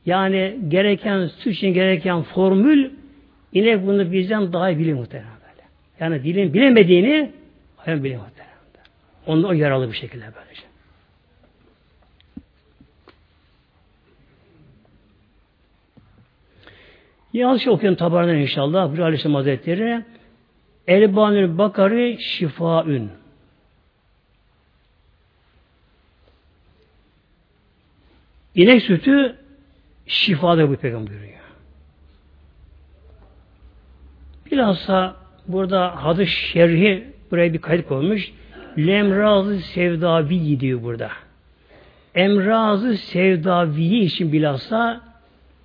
[SPEAKER 1] Yani gereken süt için gereken formül inek bunu bizden daha iyi bilir muhtemelen. Yani dilin bilemediğini hayvan bilir muhtemelen. Onda o yaralı bir şekilde böylece. Yanlış okuyorum tabarından inşallah. Bir Aleyhisselam Hazretleri Elbanül Bakari şifaün. İnek sütü şifadır bu peygamber buyuruyor. Bilhassa burada hadis şerhi buraya bir kayıt koymuş. Lemrazı sevdavi diyor burada. Emrazı sevdaviyi için bilhassa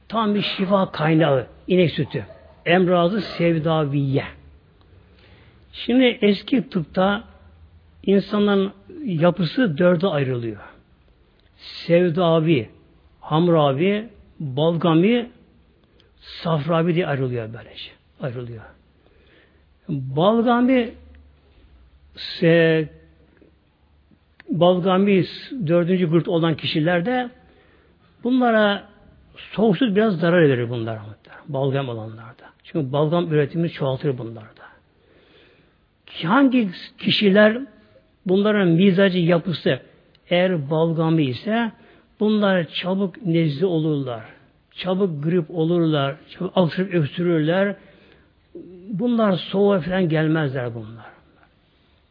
[SPEAKER 1] tam bir şifa kaynağı inek sütü. Emrazı sevdaviye. Şimdi eski tıpta insanın yapısı dörde ayrılıyor. Sevdavi, hamravi, balgami, safravi diye ayrılıyor böylece. Ayrılıyor. Balgami se, balgami dördüncü grup olan kişilerde bunlara soğuk süt biraz zarar verir bunlara. Balgam olanlarda. Çünkü balgam üretimi çoğaltır bunlarda. Hangi kişiler bunların mizacı yapısı eğer balgamı ise bunlar çabuk nezli olurlar. Çabuk grip olurlar. Çabuk alışıp öksürürler. Bunlar soğuğa falan gelmezler bunlar.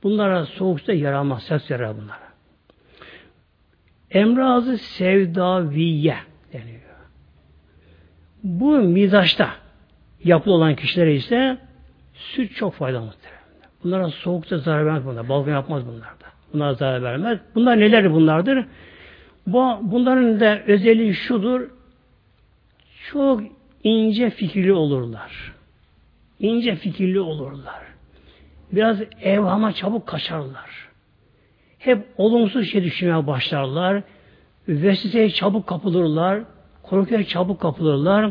[SPEAKER 1] Bunlara soğukta yaramaz. Ses yarar bunlara. Emrazı sevdaviye deniyor. Bu mizaçta yapılı olan kişilere ise süt çok faydalı. Bunlara soğukta zarar vermez bunlar. Balgın yapmaz bunlar da. Bunlara zarar vermez. Bunlar neler bunlardır? Bu, bunların da özelliği şudur. Çok ince fikirli olurlar. İnce fikirli olurlar. Biraz evhama çabuk kaçarlar. Hep olumsuz şey düşünmeye başlarlar. Vesveseye çabuk kapılırlar. Korkuya çabuk kapılırlar.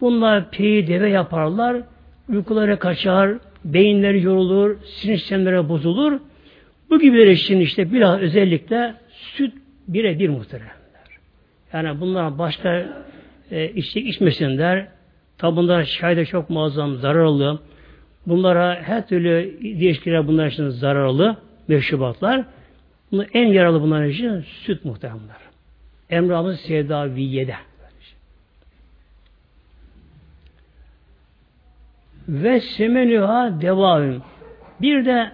[SPEAKER 1] Bunlar peyi deve yaparlar. Uykulara kaçar, beyinleri yorulur, sinir sistemleri bozulur. Bu gibiler için işte biraz özellikle süt birebir muhteremler. Yani bunlar başka e, içecek içmesinler. Tabi bunlar çayda çok muazzam zararlı. Bunlara her türlü değişiklikler bunlar için zararlı meşrubatlar. Bunu en yaralı bunlar için süt muhteremler. Emrahımız sevdaviyede. Ve semenüha devavün. Bir de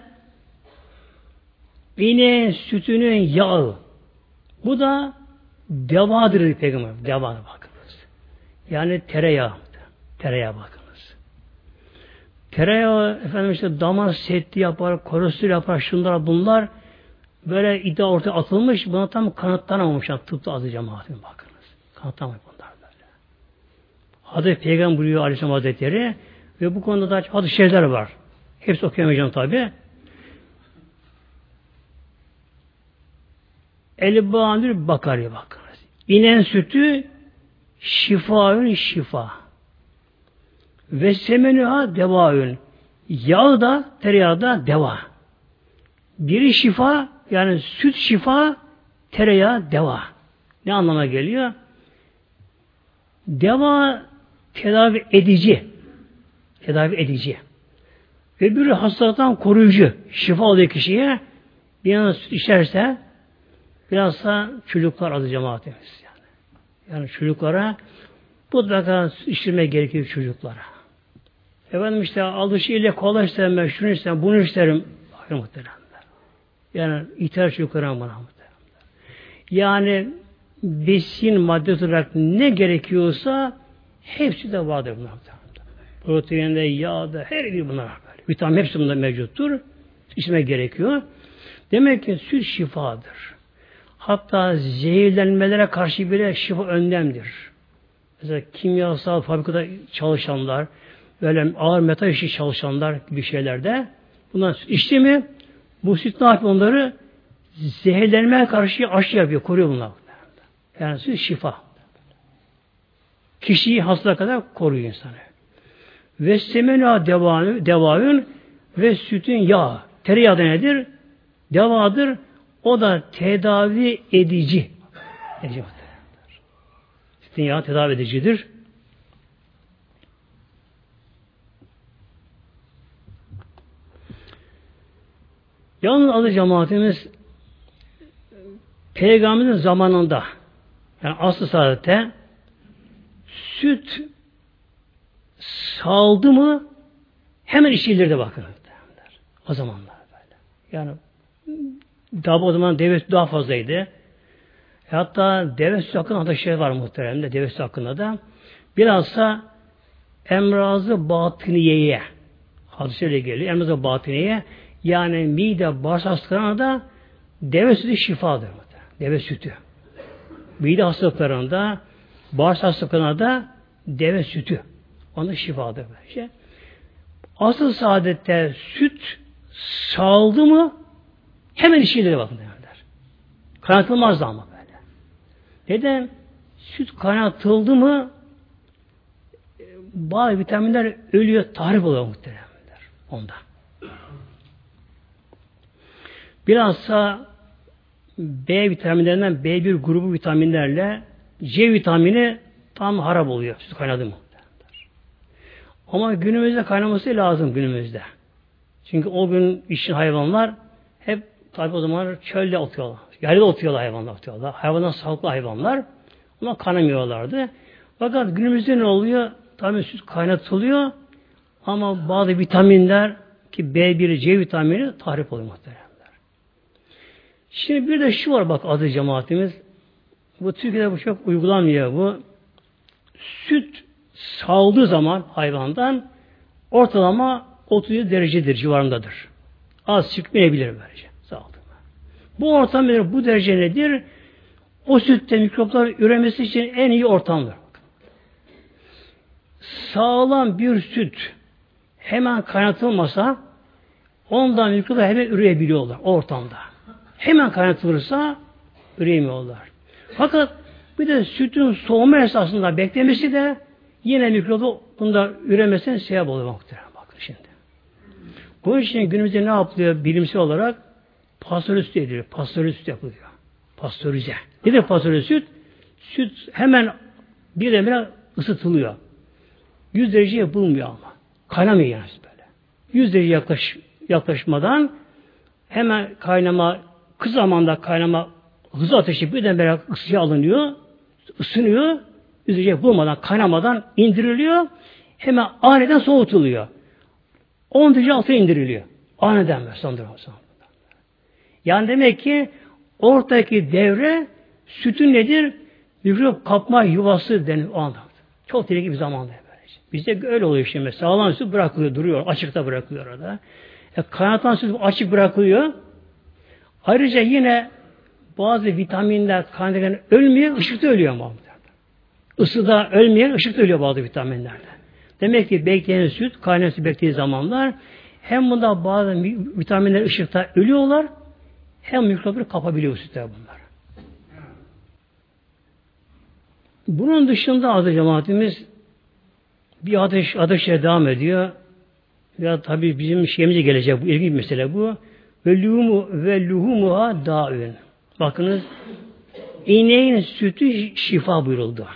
[SPEAKER 1] ineğin sütünün yağı. Bu da devadır peygamber. Deva bakınız. Yani tereyağı. Tereyağı bakınız. Tereyağı efendim işte damar setli yapar, kolesterol yapar, şunlar bunlar böyle iddia ortaya atılmış, buna tam kanıtlanamamış tıpta azı cemaatin bakınız. Kanıtlanamamış bunlar böyle. Hazreti Peygamber buyuruyor Aleyhisselam Hazretleri ve bu konuda da hadis şeyler var. Hepsi okuyamayacağım tabi. Elbanül Bakari bakınız. İnen sütü şifaün şifa. Ve semenüha devaün. Yağı da tereyağı da deva. Biri şifa, yani süt şifa tereyağı deva. Ne anlama geliyor? Deva tedavi edici. Tedavi edici. Öbürü hastalıktan koruyucu. Şifa oluyor kişiye. Bir yana süt içerse biraz da çocuklar adı cemaatimiz. Yani, yani çocuklara mutlaka süt içirme gerekiyor çocuklara. Efendim işte aldışı ile kola isterim ben, şunu isterim, bunu isterim. Hayır muhteremler. Yani ihtiyaç çocuklara bana. Yani besin madde olarak ne gerekiyorsa hepsi de vardır bunlar. Proteinde, yağda, her bir bunlar. Vitamin hepsi bunda mevcuttur. İçme gerekiyor. Demek ki süt şifadır. Hatta zehirlenmelere karşı bile şifa önlemdir. Mesela kimyasal fabrikada çalışanlar, böyle ağır metal işi çalışanlar gibi şeylerde bunlar içti mi bu süt ne yapıyor onları? Zehirlenmeye karşı aşı yapıyor, koruyor bunlar. Yani süt şifa. Kişiyi hastalığa kadar koruyor insanı. Ve semena devayın ve sütün yağı. Tereyağı da nedir? Devadır. O da tedavi edici sütün yağı tedavi edicidir. Yalnız adı cemaatimiz Peygamberin zamanında yani asıl saadette süt saldı mı hemen içilirdi bakın. O zamanlar böyle. Yani daha o zaman deve sütü daha fazlaydı. E hatta deve sütü hakkında da şey var muhteremde deve sütü hakkında da bilhassa emrazı batıniyeye hadisiyle geliyor. Emrazı batıniyeye yani mide bağırsak hastalarına da deve sütü şifadır. Deve sütü. Mide hastalıklarında bağırsak hastalıklarına da deve sütü. Onun şifadır. Böylece. Asıl saadette süt saldı mı hemen içilir bakın derler. Kaynatılmaz da ama böyle. Neden? Süt kaynatıldı mı bazı vitaminler ölüyor, tahrip oluyor muhtemelen. Ondan. Bilhassa B vitaminlerinden B1 grubu vitaminlerle C vitamini tam harap oluyor. Süt kaynadı mı? Ama günümüzde kaynaması lazım günümüzde. Çünkü o gün işin hayvanlar hep tabi o zaman çölde otuyorlar. Yerde oturuyorlar hayvanlar oturuyorlar. Hayvanlar sağlıklı hayvanlar. Ama kanamıyorlardı. Fakat günümüzde ne oluyor? Tabi süt kaynatılıyor ama bazı vitaminler ki B1, C vitamini tahrip oluyor muhtemelen. Şimdi bir de şu var bak adı cemaatimiz. Bu Türkiye'de bu çok uygulanmıyor bu. Süt saldığı zaman hayvandan ortalama 37 derecedir civarındadır. Az çıkmayabilir böylece saldı. Bu ortam nedir? Bu derece nedir? O sütte mikroplar üremesi için en iyi ortamdır. Sağlam bir süt hemen kaynatılmasa ondan mikroplar hemen üreyebiliyorlar o ortamda hemen kaynatılırsa üreyemiyorlar. Fakat bir de sütün soğuma esasında beklemesi de yine mikrobu bunda üremesine sebep oluyor muhtemelen. Bakın şimdi. Bu için günümüzde ne yapılıyor bilimsel olarak? Pastörize süt ediliyor. Pastörize süt yapılıyor. Pastörize. Nedir pastörize süt? Süt hemen bir birdenbire ısıtılıyor. 100 derece yapılmıyor ama. Kaynamıyor yani böyle. 100 derece yaklaş, yaklaşmadan hemen kaynama Kız zamanda kaynama hızlı ateşi birdenbire ısıya alınıyor, ısınıyor, yüzecek bulmadan, kaynamadan indiriliyor, hemen aniden soğutuluyor. 10 derece altına indiriliyor. Aniden böyle son Yani demek ki ortadaki devre sütün nedir? Mikrop kapma yuvası denir o anda. Çok tehlikeli bir zamanda böylece. Bizde öyle oluyor şimdi. Sağlam süt bırakılıyor, duruyor. Açıkta bırakılıyor orada. E, kaynatan süt açık bırakılıyor. Ayrıca yine bazı vitaminler kaynaklarından ölmüyor, ışıkta ölüyor ama. Isıda ölmeyen ışıkta ölüyor bazı vitaminlerde. Demek ki bekleyen süt, kaynayan süt beklediği zamanlar hem bunda bazı vitaminler ışıkta ölüyorlar hem mikropları kapabiliyor sütler bunlar. Bunun dışında adı cemaatimiz bir ateş ateşe devam ediyor. Ya tabi bizim şeyimize gelecek bu ilginç mesele bu. Ve luhumu ve luhumuha daün. Bakınız ineğin sütü şifa buyuruldu.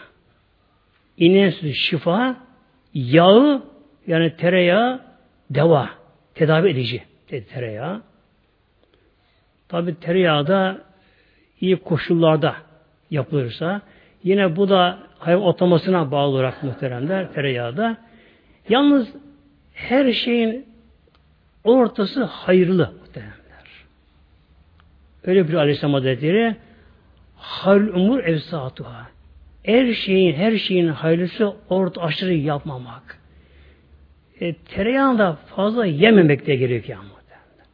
[SPEAKER 1] İneğin sütü şifa, yağı yani tereyağı deva, tedavi edici tereyağı. Tabi tereyağı da iyi koşullarda yapılırsa yine bu da hayvan otlamasına bağlı olarak muhteremler tereyağı da. Yalnız her şeyin ortası hayırlı. Öyle bir Aleyhisselam Hazretleri hayırlı umur evsatuha. Her şeyin, her şeyin hayırlısı orta aşırı yapmamak. E, tereyağını da fazla yememek de gerekiyor.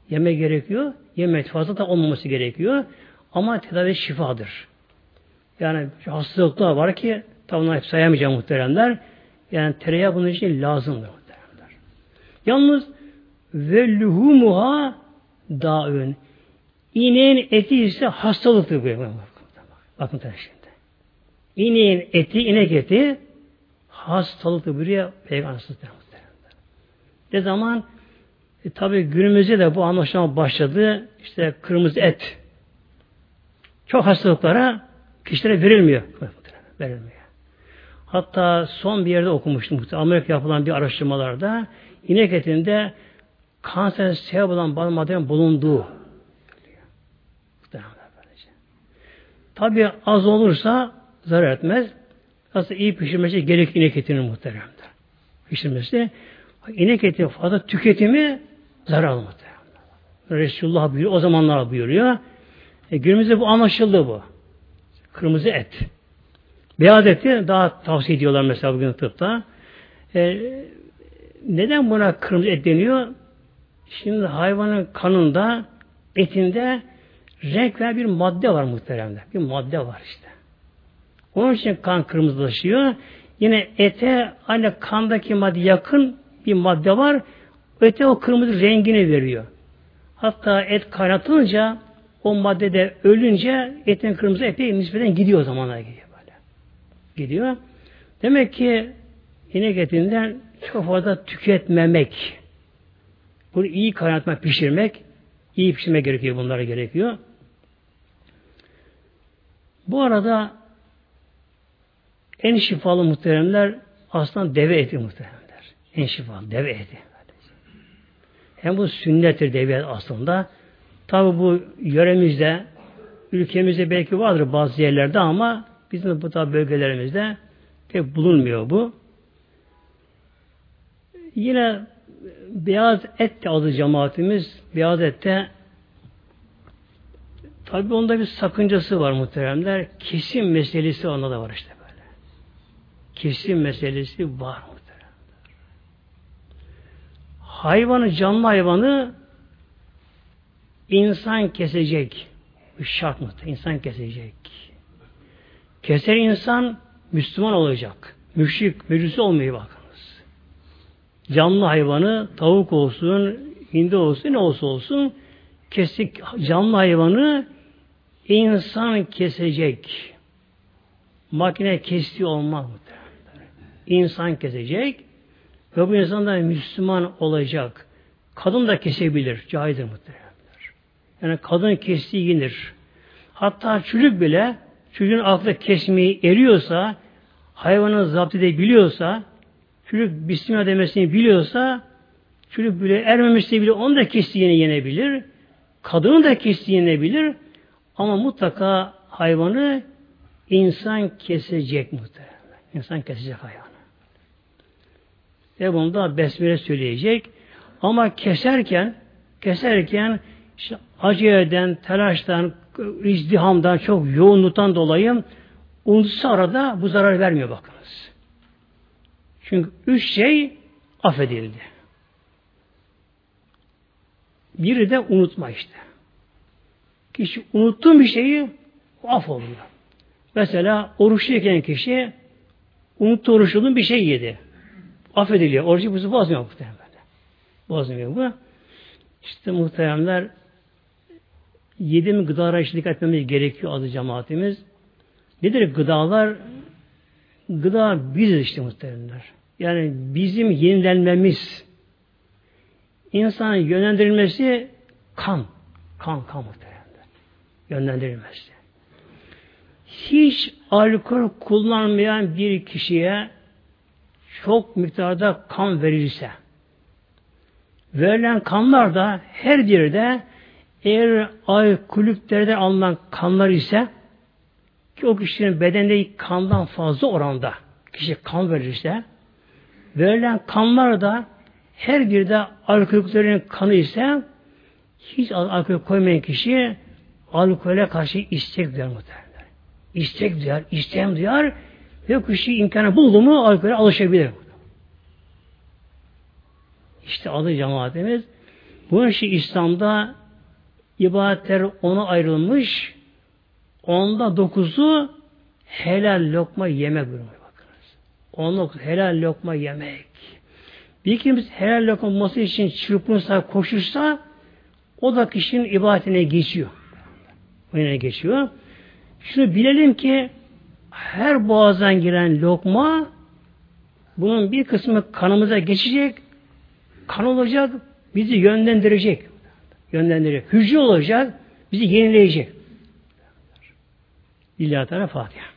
[SPEAKER 1] Yeme gerekiyor. Yemek fazla da olmaması gerekiyor. Ama tedavi şifadır. Yani hastalıklar var ki tabi hep sayamayacağım muhteremler. Yani tereyağı bunun için lazımdır muhteremler. Yalnız ve luhumuha daün. İneğin eti ise hastalıktır. Bakın şimdi. İneğin eti, inek eti hastalıktır buraya peygamber Ne zaman? E, tabi günümüzde de bu anlaşma başladı. İşte kırmızı et. Çok hastalıklara kişilere verilmiyor. Verilmiyor. Hatta son bir yerde okumuştum. Amerika yapılan bir araştırmalarda inek etinde kanser sebep olan bazı maddenin bulunduğu. Tabi az olursa zarar etmez. Aslında iyi pişirmesi gerek inek etinin muhteremdir. Pişirmesi. İnek eti fazla tüketimi zarar muhterem. Resulullah buyuruyor. O zamanlar buyuruyor. E, günümüzde bu anlaşıldı bu. Kırmızı et. Beyaz eti daha tavsiye ediyorlar mesela bugün tıpta. E, neden buna kırmızı et deniyor? Şimdi hayvanın kanında, etinde renk veren bir madde var muhteremde. Bir madde var işte. Onun için kan kırmızılaşıyor. Yine ete aynı kandaki madde yakın bir madde var. Ete o kırmızı rengini veriyor. Hatta et kaynatılınca o madde de ölünce etin kırmızı epey nispeten gidiyor o gidiyor böyle. Gidiyor. Demek ki inek etinden çok fazla tüketmemek. Bunu iyi kaynatmak, pişirmek, iyi pişirmek gerekiyor, bunlara gerekiyor. Bu arada en şifalı muhteremler aslında deve eti muhteremler. En şifalı deve eti. Hem bu sünnettir deve aslında. Tabi bu yöremizde, ülkemizde belki vardır bazı yerlerde ama bizim bu tabi bölgelerimizde pek bulunmuyor bu. Yine beyaz et de adı cemaatimiz. Beyaz ette tabi onda bir sakıncası var muhteremler. Kesim meselesi onda da var işte böyle. Kesim meselesi var muhteremler. Hayvanı, canlı hayvanı insan kesecek. Bu şart mı? İnsan kesecek. Keser insan Müslüman olacak. Müşrik, meclisi olmayı bakınız. Canlı hayvanı, tavuk olsun, hindi olsun, ne olsa olsun, kesik canlı hayvanı insan kesecek. Makine kestiği olmaz mı? İnsan kesecek ve bu insan da Müslüman olacak. Kadın da kesebilir. Caizdir muhtemelen. Yani kadın kestiği yenir. Hatta çocuk bile çocuğun aklı kesmeyi eriyorsa hayvanın zapt edebiliyorsa çocuk bismillah demesini biliyorsa çocuk bile ermemişse bile onu da kestiğini yenebilir. Kadını da kestiğini yenebilir. Ama mutlaka hayvanı insan kesecek muhtemelen. İnsan kesecek hayvanı. Ve bunu da besmele söyleyecek. Ama keserken keserken işte acıyeden, telaştan, izdihamdan, çok yoğunluktan dolayı unutsa arada bu zarar vermiyor bakınız. Çünkü üç şey affedildi. Biri de unutma işte. Kişi unuttuğun bir şeyi af oluyor. Mesela oruçluyken kişi unuttu oruçluğun bir şey yedi. Affediliyor. Orucu buzu bozmuyor muhtemelen. Bozmuyor bu. İşte muhteremler yediğimiz gıdalara işte dikkat etmemiz gerekiyor adı cemaatimiz. Nedir gıdalar? gıda biziz işte muhtemelenler. Yani bizim yenilenmemiz, insanın yönlendirilmesi kan. Kan, kan muhtemelenler. Yönlendirilmesi. Hiç alkol kullanmayan bir kişiye çok miktarda kan verilirse, verilen kanlar da her birde eğer alkoliklerden alınan kanlar ise ki o kişinin bedendeki kandan fazla oranda kişi kan verirse verilen kanlar da her bir de alkoliklerin kanı ise hiç alkol koymayan kişi alkole karşı istek duyar muhtemelen. İstek duyar, istem duyar ve kişi imkanı buldu mu alkole alışabilir. İşte adı cemaatimiz. Bu işi İslam'da ibadetler ona ayrılmış. Onda dokuzu helal lokma yemek buyuruyor. Bakınız. Onda helal lokma yemek. Bir kimse helal lokma olması için çırpınsa, koşursa o da kişinin ibadetine geçiyor. Oyuna geçiyor. Şunu bilelim ki her boğazdan giren lokma bunun bir kısmı kanımıza geçecek, kan olacak, bizi yönlendirecek. Yönlendirecek. Hücre olacak, bizi yenileyecek. İlla Teala Fatiha.